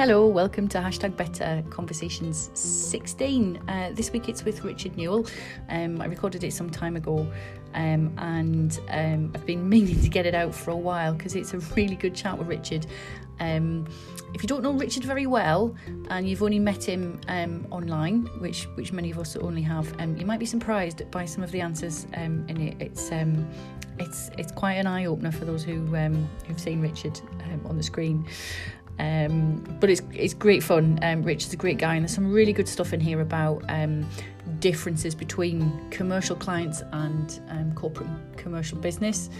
Hello, welcome to Hashtag Better Conversations 16. Uh, this week it's with Richard Newell. Um, I recorded it some time ago um, and um, I've been meaning to get it out for a while because it's a really good chat with Richard. Um, if you don't know Richard very well and you've only met him um, online, which which many of us only have, um, you might be surprised by some of the answers in it. It's it's it's quite an eye opener for those who who've seen Richard on the screen. Um, but it's it's great fun. Um, Richard's a great guy, and there's some really good stuff in here about um, differences between commercial clients and um, corporate commercial business,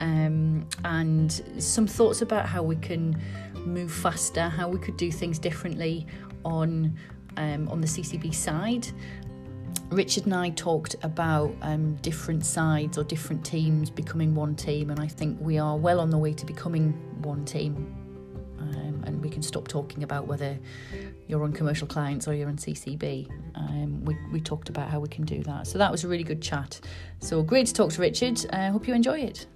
um, and some thoughts about how we can move faster, how we could do things differently on um, on the CCB side. Richard and I talked about um, different sides or different teams becoming one team, and I think we are well on the way to becoming one team we can stop talking about whether you're on commercial clients or you're on CCB. Um, we, we talked about how we can do that. So that was a really good chat. So great to talk to Richard. I uh, hope you enjoy it.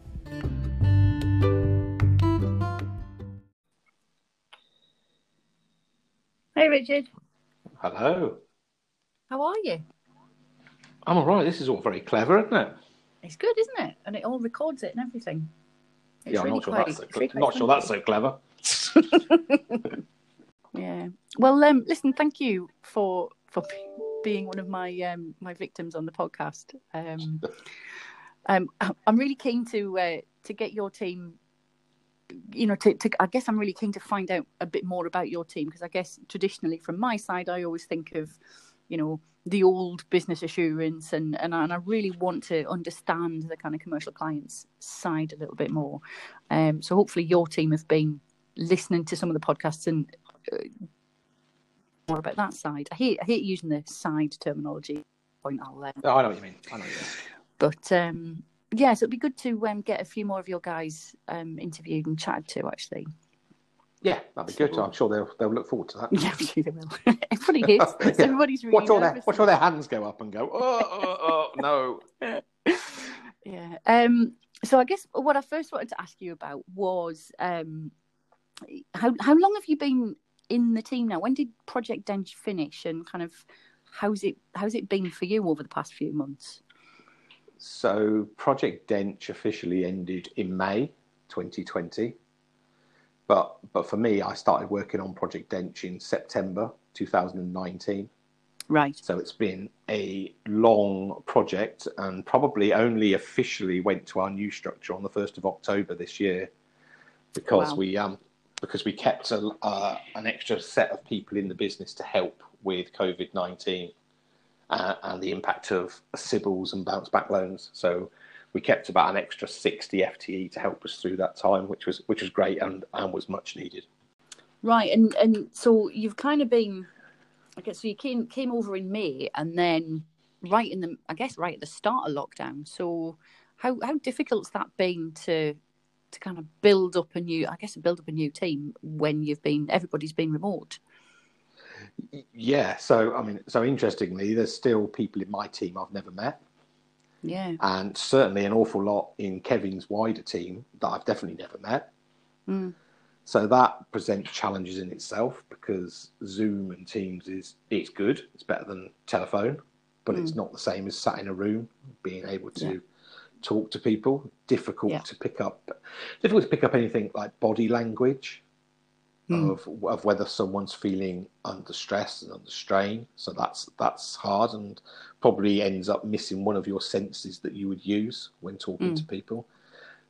Hey, Richard. Hello. How are you? I'm all right. This is all very clever, isn't it? It's good, isn't it? And it all records it and everything. It's yeah, I'm really not sure quite- that's so, it's really not sure that's so clever. Yeah. Well, um, listen, thank you for for being one of my um, my victims on the podcast. Um, um, I'm really keen to uh, to get your team. You know, to, to I guess I'm really keen to find out a bit more about your team because I guess traditionally, from my side, I always think of, you know, the old business assurance, and and I, and I really want to understand the kind of commercial clients side a little bit more. Um, so hopefully, your team have been listening to some of the podcasts and uh, more about that side. I hate I hate using the side terminology. Point I'll Oh, I know what you mean. I know what you mean. but um, yeah, so it'd be good to um, get a few more of your guys um, interviewed and chatted to. Actually, Yeah, that'd be good. I'm sure they'll they'll look forward to that. yeah, I'm sure they will. Everybody is. Yeah. Everybody's really watch all their watch all their hands go up and go. Oh, oh, oh no. yeah. Um, so I guess what I first wanted to ask you about was um, how how long have you been in the team now? When did Project Dench finish, and kind of how's it how's it been for you over the past few months? So Project Dench officially ended in May 2020. But but for me, I started working on Project Dench in September 2019. Right. So it's been a long project and probably only officially went to our new structure on the 1st of October this year because Wow. we um because we kept a, uh, an extra set of people in the business to help with COVID-19 uh, and the impact of CBILS and bounce back loans. So we kept about an extra 60 FTE to help us through that time, which was which was great and, and was much needed. Right, and and so you've kind of been, guess, so you came came over in May, and then right in the, I guess, right at the start of lockdown. So how how difficult's that been to to kind of build up a new, I guess, build up a new team when you've been everybody's been remote. Yeah, so I mean, so interestingly, there's still people in my team I've never met. Yeah. and certainly an awful lot in Kevin's wider team that I've definitely never met. Mm. So that presents challenges in itself because Zoom and Teams is it's good, it's better than telephone, but it's not the same as sat in a room, being able to Yeah. Talk to people. Difficult Yeah. to pick up, difficult to pick up anything like body language Mm. of of whether someone's feeling under stress and under strain. So that's that's hard and probably ends up missing one of your senses that you would use when talking Mm. to people.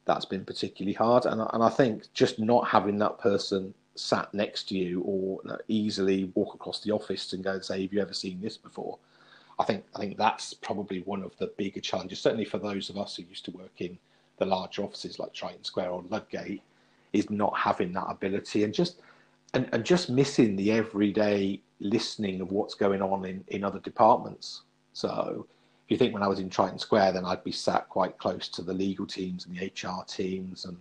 That's been particularly hard, and and I think just not having that person sat next to you or easily walk across the office and go and say, "Have you ever seen this before?" I think I think that's probably one of the bigger challenges, certainly for those of us who used to work in the larger offices like Triton Square or Ludgate, is not having that ability and just and, and just missing the everyday listening of what's going on in, in other departments. So if you think when I was in Triton Square, then I'd be sat quite close to the legal teams and the HR teams. And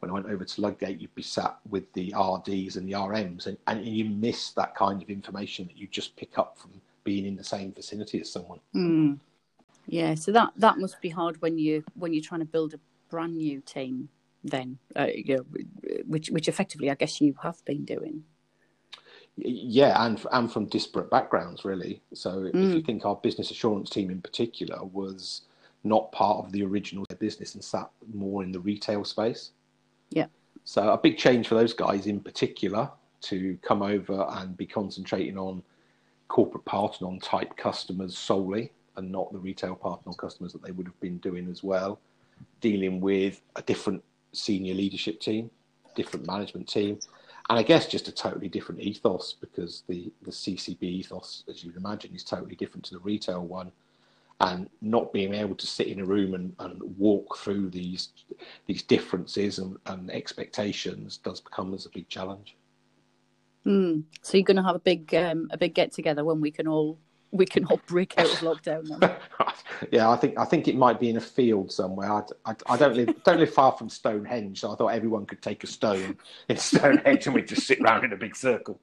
when I went over to Ludgate, you'd be sat with the RDs and the RMs, and, and you miss that kind of information that you just pick up from being in the same vicinity as someone. Mm. Yeah. So that that must be hard when you when you're trying to build a brand new team. Then, uh, you know, which which effectively, I guess you have been doing. Yeah, and and from disparate backgrounds, really. So mm. if you mm. think our business assurance team in particular was not part of the original business and sat more in the retail space. Yeah. So a big change for those guys in particular to come over and be concentrating on corporate partner on type customers solely and not the retail partner customers that they would have been doing as well. Dealing with a different senior leadership team, different management team, and I guess just a totally different ethos because the, the CCB ethos, as you'd imagine, is totally different to the retail one and not being able to sit in a room and, and walk through these these differences and, and expectations does become as a big challenge. Mm. So you're going to have a big um, a big get together when we can all we can all break out of lockdown. yeah, I think I think it might be in a field somewhere. I, I, I, don't live don't live far from Stonehenge, so I thought everyone could take a stone in Stonehenge and we just sit round in a big circle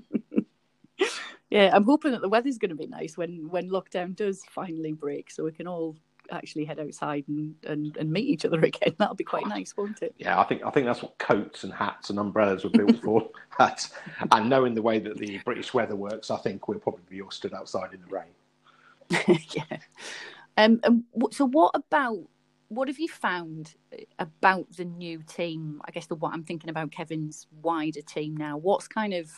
yeah, I'm hoping that the weather's going to be nice when when lockdown does finally break, so we can all actually head outside and, and, and meet each other again. That'll be quite nice, won't it? Yeah, I think I think that's what coats and hats and umbrellas were built for. and knowing the way that the British weather works, I think we'll probably be all stood outside in the rain. yeah. Um, and so, what about what have you found about the new team? I guess the what I'm thinking about Kevin's wider team now. What's kind of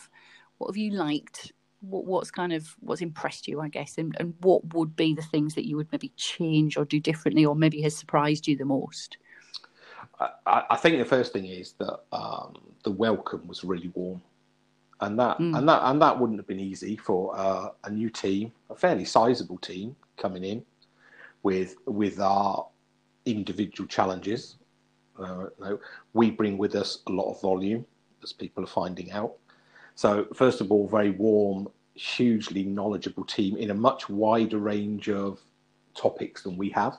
what have you liked what, what's kind of what's impressed you, I guess, and, and what would be the things that you would maybe change or do differently, or maybe has surprised you the most? I, I think the first thing is that um, the welcome was really warm, and that mm. and that and that wouldn't have been easy for uh, a new team, a fairly sizable team coming in with with our individual challenges. Uh, we bring with us a lot of volume, as people are finding out. So, first of all, very warm, hugely knowledgeable team in a much wider range of topics than we have.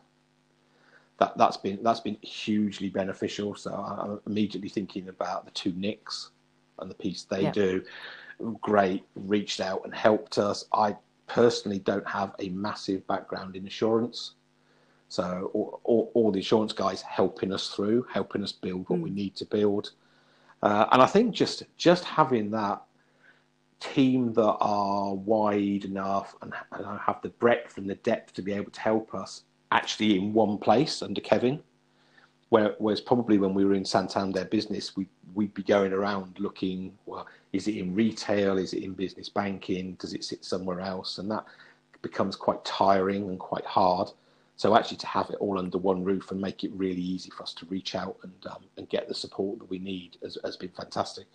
That that's been that's been hugely beneficial. So I'm immediately thinking about the two Nicks and the piece they yeah. do. Great, reached out and helped us. I personally don't have a massive background in assurance. So all, all, all, the insurance guys helping us through, helping us build what mm. we need to build. Uh, and I think just just having that team that are wide enough and, have the breadth and the depth to be able to help us actually in one place under Kevin. Whereas probably when we were in Santander business, we we'd be going around looking. Well, is it in retail? Is it in business banking? Does it sit somewhere else? And that becomes quite tiring and quite hard. So actually, to have it all under one roof and make it really easy for us to reach out and um, and get the support that we need has, has been fantastic.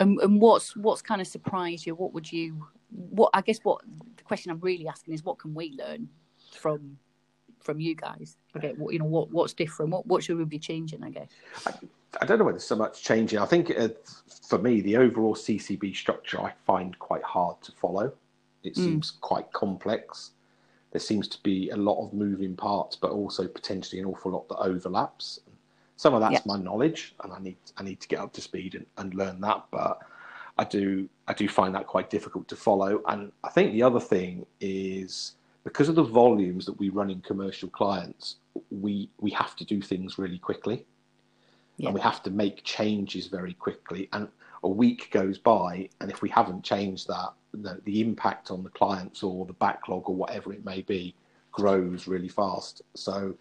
And, and what's what's kind of surprised you? What would you? What I guess what the question I'm really asking is, what can we learn from from you guys? Okay, what, you know what what's different? What what should we be changing? I guess. I, I don't know whether there's so much changing. I think uh, for me, the overall CCB structure I find quite hard to follow. It mm. seems quite complex there seems to be a lot of moving parts, but also potentially an awful lot that overlaps. Some of that's yeah. my knowledge, and I need I need to get up to speed and, and learn that. But I do I do find that quite difficult to follow. And I think the other thing is because of the volumes that we run in commercial clients, we we have to do things really quickly, yeah. and we have to make changes very quickly. And a week goes by, and if we haven't changed that, the, the impact on the clients or the backlog or whatever it may be grows really fast. So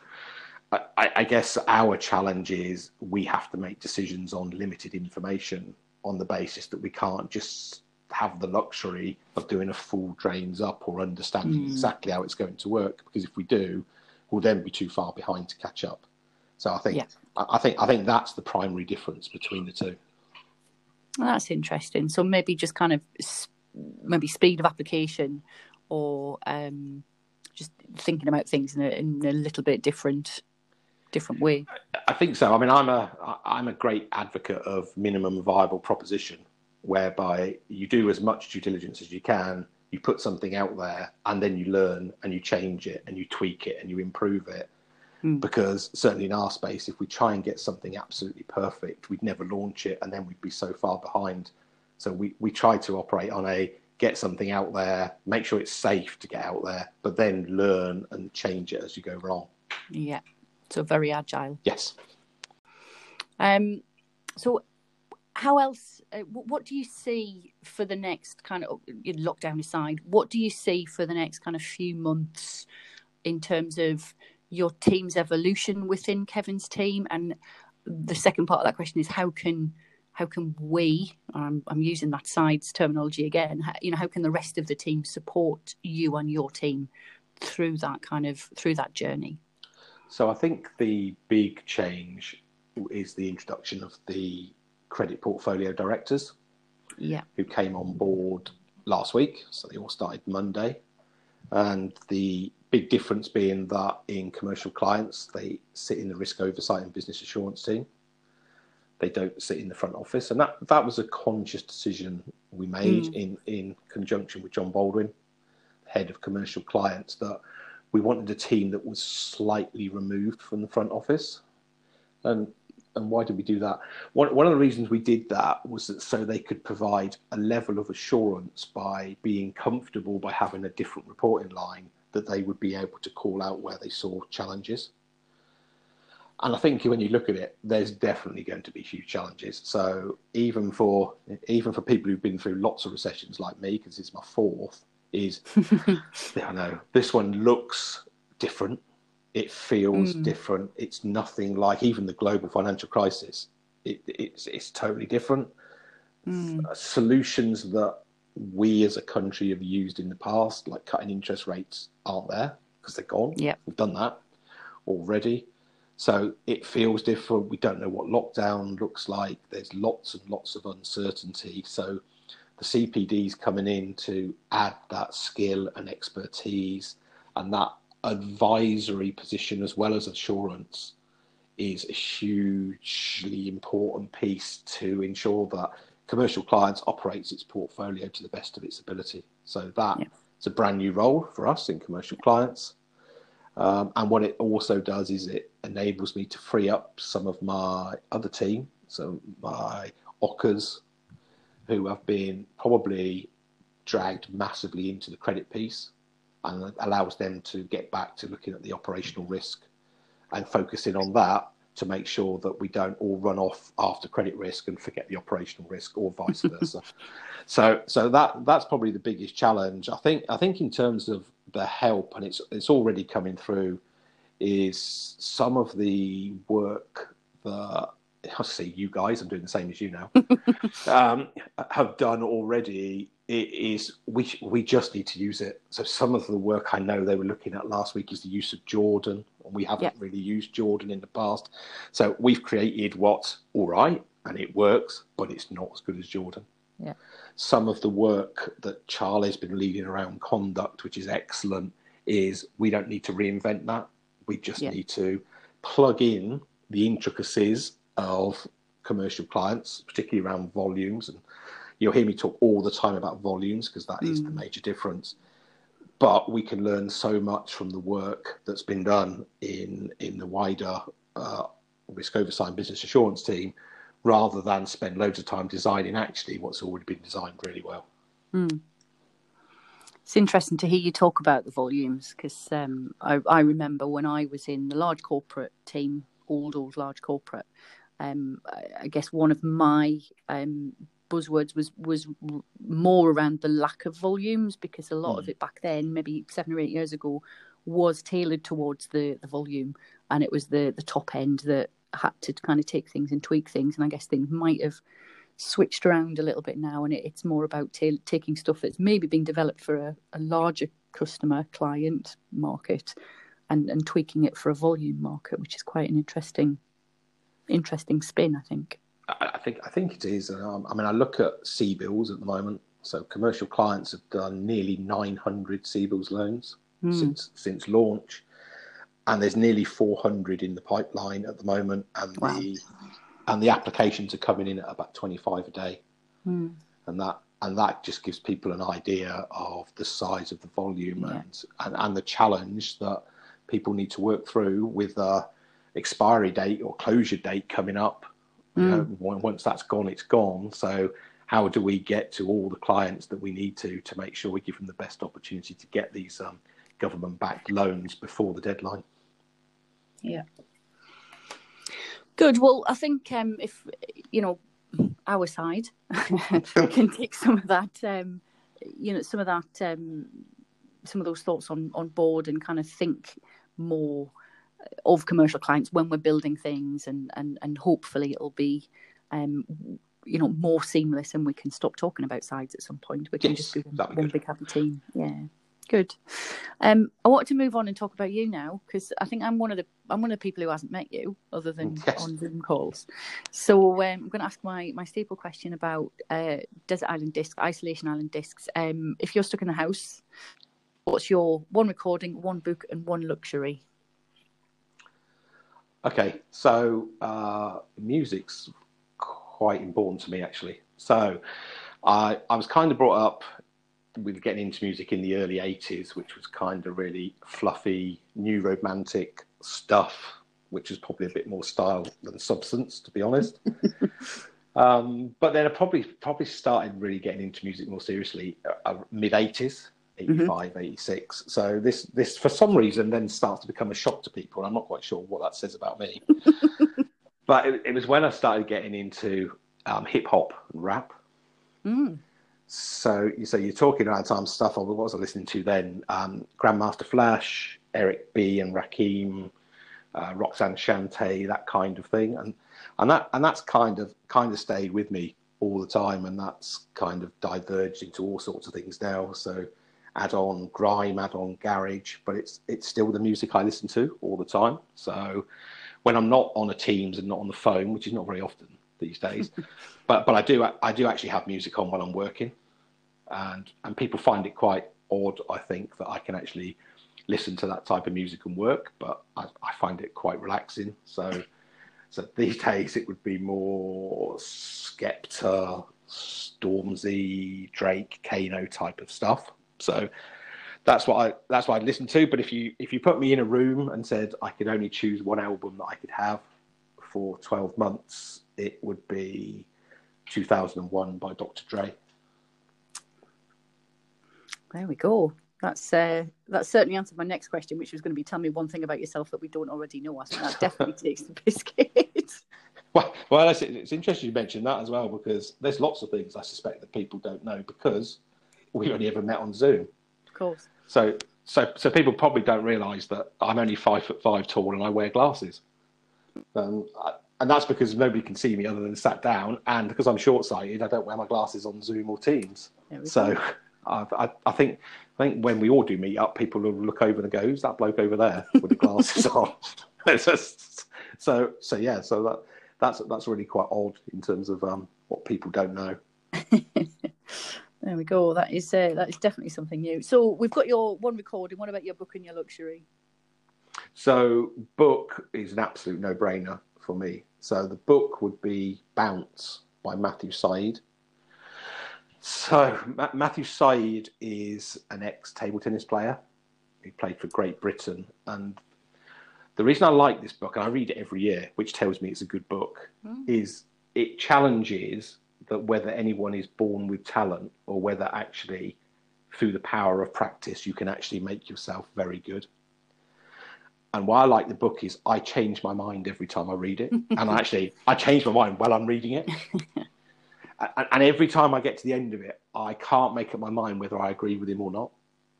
I, I, guess our challenge is we have to make decisions on limited information on the basis that we can't just have the luxury of doing a full drains up or understanding mm. exactly how it's going to work because if we do we'll then be too far behind to catch up so i think yeah. I, I think i think that's the primary difference between the two that's interesting so maybe just kind of maybe speed of application or um, just thinking about things in a, in a little bit different different way? I think so. I mean, I'm a I'm a great advocate of minimum viable proposition, whereby you do as much due diligence as you can. You put something out there, and then you learn, and you change it, and you tweak it, and you improve it. Mm. Because certainly in our space, if we try and get something absolutely perfect, we'd never launch it, and then we'd be so far behind so we, we try to operate on a get something out there, make sure it's safe to get out there, but then learn and change it as you go along. Yeah. So very agile. Yes. Um so how else? Uh, what do you see for the next kind of lockdown aside? What do you see for the next kind of few months in terms of your team's evolution within Kevin's team? And the second part of that question is how can how can we? I'm, I'm using that sides terminology again. How, you know, how can the rest of the team support you and your team through that kind of through that journey? So I think the big change is the introduction of the credit portfolio directors. Yeah. Who came on board last week. So they all started Monday. And the big difference being that in commercial clients, they sit in the risk oversight and business assurance team. They don't sit in the front office. And that, that was a conscious decision we made mm. in, in conjunction with John Baldwin, head of commercial clients, that we wanted a team that was slightly removed from the front office. And and why did we do that? One, one of the reasons we did that was that so they could provide a level of assurance by being comfortable by having a different reporting line that they would be able to call out where they saw challenges. And I think when you look at it, there's definitely going to be huge challenges. So even for even for people who've been through lots of recessions like me, because it's my fourth, is I know this one looks different it feels mm. different. It's nothing like even the global financial crisis. It, it's it's totally different. Mm. Solutions that we as a country have used in the past, like cutting interest rates, aren't there because they're gone. Yeah, we've done that already. So it feels different. We don't know what lockdown looks like. There's lots and lots of uncertainty. So the CPD's coming in to add that skill and expertise and that advisory position as well as assurance is a hugely important piece to ensure that commercial clients operates its portfolio to the best of its ability. So that yeah. it's a brand new role for us in commercial clients. Um, and what it also does is it enables me to free up some of my other team, so my OCCAs, who have been probably dragged massively into the credit piece and allows them to get back to looking at the operational risk and focusing on that to make sure that we don't all run off after credit risk and forget the operational risk or vice versa. so so that that's probably the biggest challenge. I think I think in terms of the help and it's it's already coming through is some of the work that I see you guys, I'm doing the same as you now, um, have done already it is we we just need to use it. So some of the work I know they were looking at last week is the use of Jordan. And we haven't really used Jordan in the past, so we've created what's all right and it works, but it's not as good as Jordan. Yeah. Some of the work that Charlie's been leading around conduct, which is excellent, is we don't need to reinvent that. We just yeah. need to plug in the intricacies of commercial clients, particularly around volumes and You'll hear me talk all the time about volumes because that mm. is the mm. major difference. But we can learn so much from the work that's been done in in the wider uh, risk oversight business assurance team, rather than spend loads of time designing actually what's already been designed really well. Mm. It's interesting to hear you talk about the volumes because um, I, I, remember when I was in the large corporate team, old old large corporate. Um, I guess one of my um, buzzwords was was more around the lack of volumes because a lot mm. of it back then, maybe seven or eight years ago, was tailored towards the the volume, and it was the the top end that had to kind of take things and tweak things. And I guess things might have switched around a little bit now, and it, it's more about t- taking stuff that's maybe being developed for a, a larger customer client market and and tweaking it for a volume market, which is quite an interesting interesting spin, I think. I think I think it is. Um, I mean, I look at CBILS at the moment. So commercial clients have done nearly 900 CBILS loans mm. since since launch, and there's nearly 400 in the pipeline at the moment, and wow. the and the applications are coming in at about 25 a day, mm. and that and that just gives people an idea of the size of the volume yeah. and, and and the challenge that people need to work through with a expiry date or closure date coming up you know, mm. once that's gone, it's gone. So how do we get to all the clients that we need to to make sure we give them the best opportunity to get these um, government-backed loans before the deadline? Yeah. Good. Well, I think um, if you know, our side can take some of that, um, you know, some of that, um, some of those thoughts on on board and kind of think more of commercial clients when we're building things, and and and hopefully it'll be. Um, you know, more seamless, and we can stop talking about sides at some point. We can Yes, just be one, one big happy team. Yeah, good. Um, I want to move on and talk about you now because I think I'm one of the I'm one of the people who hasn't met you other than Yes. on Zoom calls. So um, I'm going to ask my my staple question about uh, desert island discs, isolation island discs. Um, if you're stuck in the house, what's your one recording, one book, and one luxury? Okay, so uh, music's quite important to me actually. So I I was kind of brought up with getting into music in the early '80s, which was kind of really fluffy, new romantic stuff, which is probably a bit more style than substance, to be honest. um, but then I probably probably started really getting into music more seriously uh, mid '80s. 85 86 so this this for some reason then starts to become a shock to people i'm not quite sure what that says about me but it, it was when I started getting into um, hip hop and rap. Mm. So you so you're talking around time stuff. What was I listening to then? Um, Grandmaster Flash, Eric B. and Rakim, uh, Roxanne Shante, that kind of thing, and and that and that's kind of kind of stayed with me all the time, and that's kind of diverged into all sorts of things now. So add on grime, add on garage, but it's it's still the music I listen to all the time. So when I'm not on a Teams and not on the phone, which is not very often these days, but but I do I do actually have music on while I'm working, and and people find it quite odd. I think that I can actually listen to that type of music and work, but I, I find it quite relaxing. So so these days it would be more Skepta, Stormzy, Drake, Kano type of stuff. So that's what I that's what I'd listen to. But if you if you put me in a room and said I could only choose one album that I could have for twelve months, it would be 2001 by Dr. Dre. There we go. That's uh, that certainly answered my next question, which was going to be tell me one thing about yourself that we don't already know. I think that definitely takes the biscuit. Well, well, it's, it's interesting you mentioned that as well because there's lots of things I suspect that people don't know because we only ever met on Zoom. of course. So, so, so people probably don't realise that I'm only five foot five tall and I wear glasses. Um, I, and that's because nobody can see me other than sat down, and because I'm short sighted, I don't wear my glasses on Zoom or Teams. So. I, I, I think I think when we all do meet up, people will look over and go, "Who's that bloke over there with the glasses on?" Just- so, so yeah, so that that's that's really quite odd in terms of um, what people don't know. There we go. That is uh, that is definitely something new. So we've got your one recording. What about your book and your luxury? So, book is an absolute no-brainer for me. So, the book would be Bounce by Matthew Syed. So, Ma- Matthew Syed is an ex-table tennis player. He played for Great Britain, and the reason I like this book, and I read it every year, which tells me it's a good book, Mm. is it challenges that whether anyone is born with talent or whether actually through the power of practice you can actually make yourself very good. And why I like the book is I change my mind every time I read it. and I actually, I change my mind while I'm reading it. and, and every time I get to the end of it, I can't make up my mind whether I agree with him or not.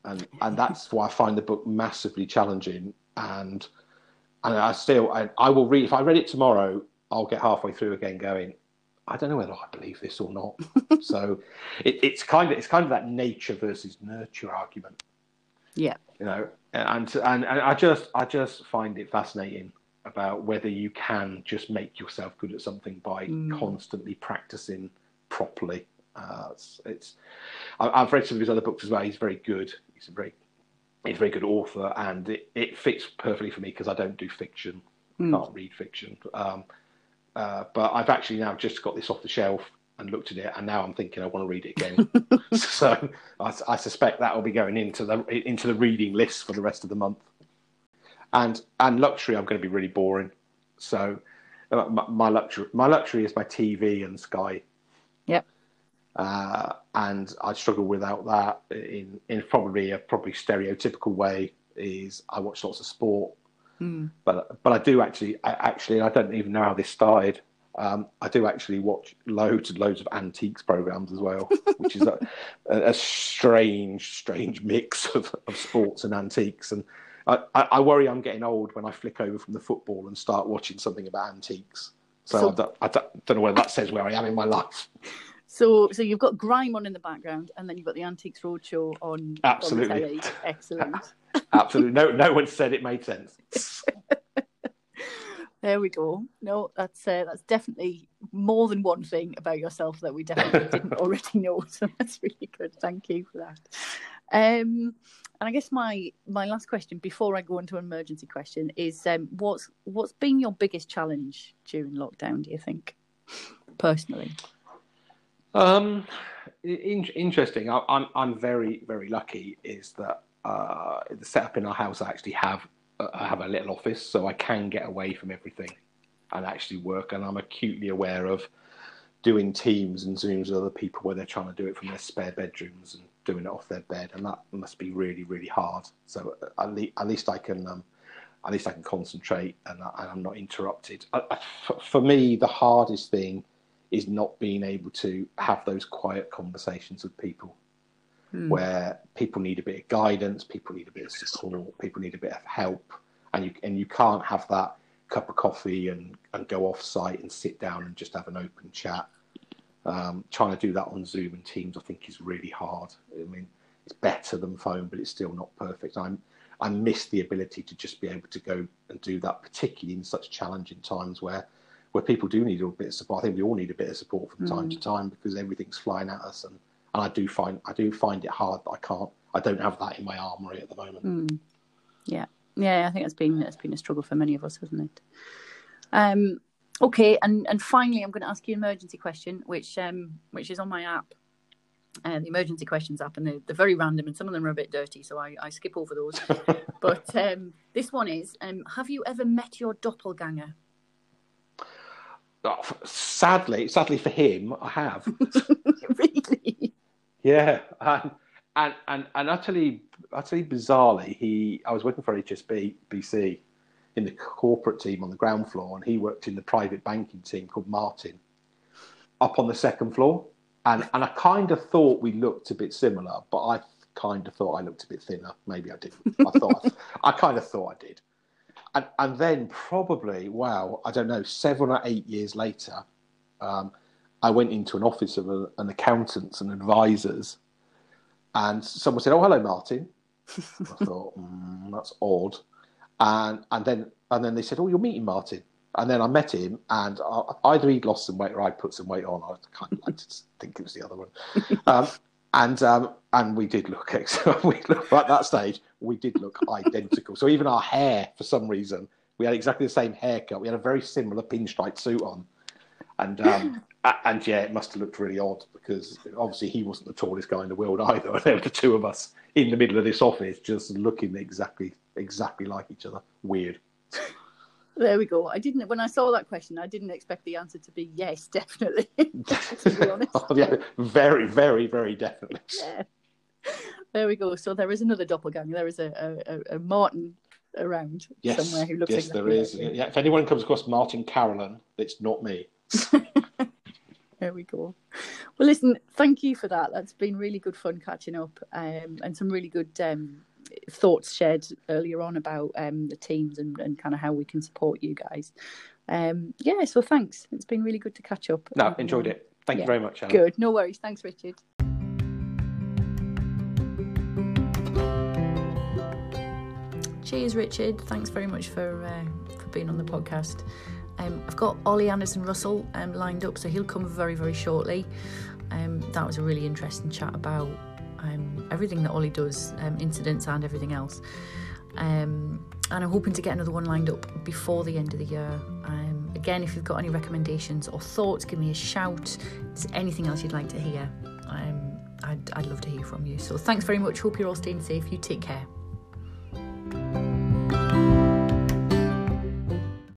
And, and that's why I find the book massively challenging. And, and I still, I, I will read, if I read it tomorrow, I'll get halfway through again going, I don't know whether I believe this or not. so it, it's kind of, it's kind of that nature versus nurture argument Yeah. you know and, and and i just i just find it fascinating about whether you can just make yourself good at something by Mm. constantly practicing properly uh, it's, it's I, i've read some of his other books as well he's very good he's a very he's a very good author and it, it fits perfectly for me because i don't do fiction Mm. can't read fiction um, uh, but i've actually now just got this off the shelf and looked at it and now i'm thinking i want to read it again so I, I suspect that will be going into the into the reading list for the rest of the month. And and luxury, I'm going to be really boring. So uh, my, my luxury my luxury is my TV and Sky. Yep. Uh, and I struggle without that in in probably a probably stereotypical way. Is I watch lots of sport, Mm. but but I do actually I, actually I don't even know how this started. Um, I do actually watch loads and loads of antiques programs as well, which is a, a, strange, strange mix of, of sports and antiques. And I, I, worry I'm getting old when I flick over from the football and start watching something about antiques. So, so I, don't, I, don't, know whether that says where I am in my life. So, so you've got grime on in the background, and then you've got the Antiques Roadshow on. Absolutely, on excellent. Absolutely, no, no one said it made sense. There we go. No, that's uh, that's definitely more than one thing about yourself that we definitely didn't already know. So that's really good. Thank you for that. Um, and I guess my my last question before I go into an emergency question is um, what's what's been your biggest challenge during lockdown? Do you think, personally? Um, in, interesting. I, am I'm, I'm very very lucky. Is that uh, the setup in our house I actually have I have a little office, so I can get away from everything and actually work. And I'm acutely aware of doing teams and zooms with other people where they're trying to do it from their spare bedrooms and doing it off their bed, and that must be really, really hard. So uh, at, le- at least I can, um, at least I can concentrate and, I, am not interrupted. I, I, for me, the hardest thing is not being able to have those quiet conversations with people mm. where people need a bit of guidance, people need a bit of support, people need a bit of help, and you and you can't have that cup of coffee and, and go off site and sit down and just have an open chat. Um, trying to do that on Zoom and Teams, I think, is really hard. I mean, it's better than phone, but it's still not perfect. I'm I miss the ability to just be able to go and do that, particularly in such challenging times where where people do need a bit of support. I think we all need a bit of support from time mm. to time because everything's flying at us and and I do find I do find it hard that I can't I don't have that in my armory at the moment. Mm. Yeah, yeah, I think it's been it's been a struggle for many of us, hasn't it? Um, okay, and and finally, I'm going to ask you an emergency question, which um, which is on my app, uh, the emergency questions app, and they're, they're, very random, and some of them are a bit dirty, so I, I skip over those. but um, this one is: um, Have you ever met your doppelganger? Oh, sadly, sadly for him, I have. really? Yeah, and and and, and utterly utterly bizarrely, he I was working for HSBC in the corporate team on the ground floor, and he worked in the private banking team called Martin up on the second floor. And and I kind of thought we looked a bit similar, but I kind of thought I looked a bit thinner. Maybe I didn't. I thought I, I kind of thought I did. And and then probably wow, I don't know, seven or eight years later, um, I went into an office of a, an accountants and advisors, and someone said, "Oh, hello, Martin." I thought mm, that's odd, and and then and then they said, "Oh, you're meeting Martin." And then I met him, and either he'd lost some weight or I'd put some weight on. I kind of like to think it was the other one. Um, and um, and we did look. we look at that stage. We did look identical. So even our hair, for some reason, we had exactly the same haircut. We had a very similar pinstripe suit on, and um, and yeah, it must have looked really odd because obviously he wasn't the tallest guy in the world either. And there were the two of us in the middle of this office, just looking exactly exactly like each other. Weird. There we go. I didn't when I saw that question. I didn't expect the answer to be yes, definitely. to be honest. oh, yeah, very, very, very definitely. Yeah. There we go. So there is another doppelganger. There is a, a, a Martin around yes. somewhere who looks yes, exactly there is. Like yeah, if anyone comes across Martin Carolyn, it's not me. There we go. Well, listen, thank you for that. That's been really good fun catching up um, and some really good um, thoughts shared earlier on about um, the teams and, and kind of how we can support you guys. Um, yeah, so thanks. It's been really good to catch up. No, enjoyed it. Thank yeah, you very much. Alan. Good. No worries. Thanks, Richard. Cheers, Richard. Thanks very much for uh, for being on the podcast. Um, I've got Ollie Anderson Russell um, lined up, so he'll come very, very shortly. Um, that was a really interesting chat about um, everything that Ollie does, um, incidents and everything else. Um, and I'm hoping to get another one lined up before the end of the year. again, if you've got any recommendations or thoughts, give me a shout. Anything else you'd like to hear, I'd, I'd love to hear from you. So thanks very much. Hope you're all staying safe. You take care.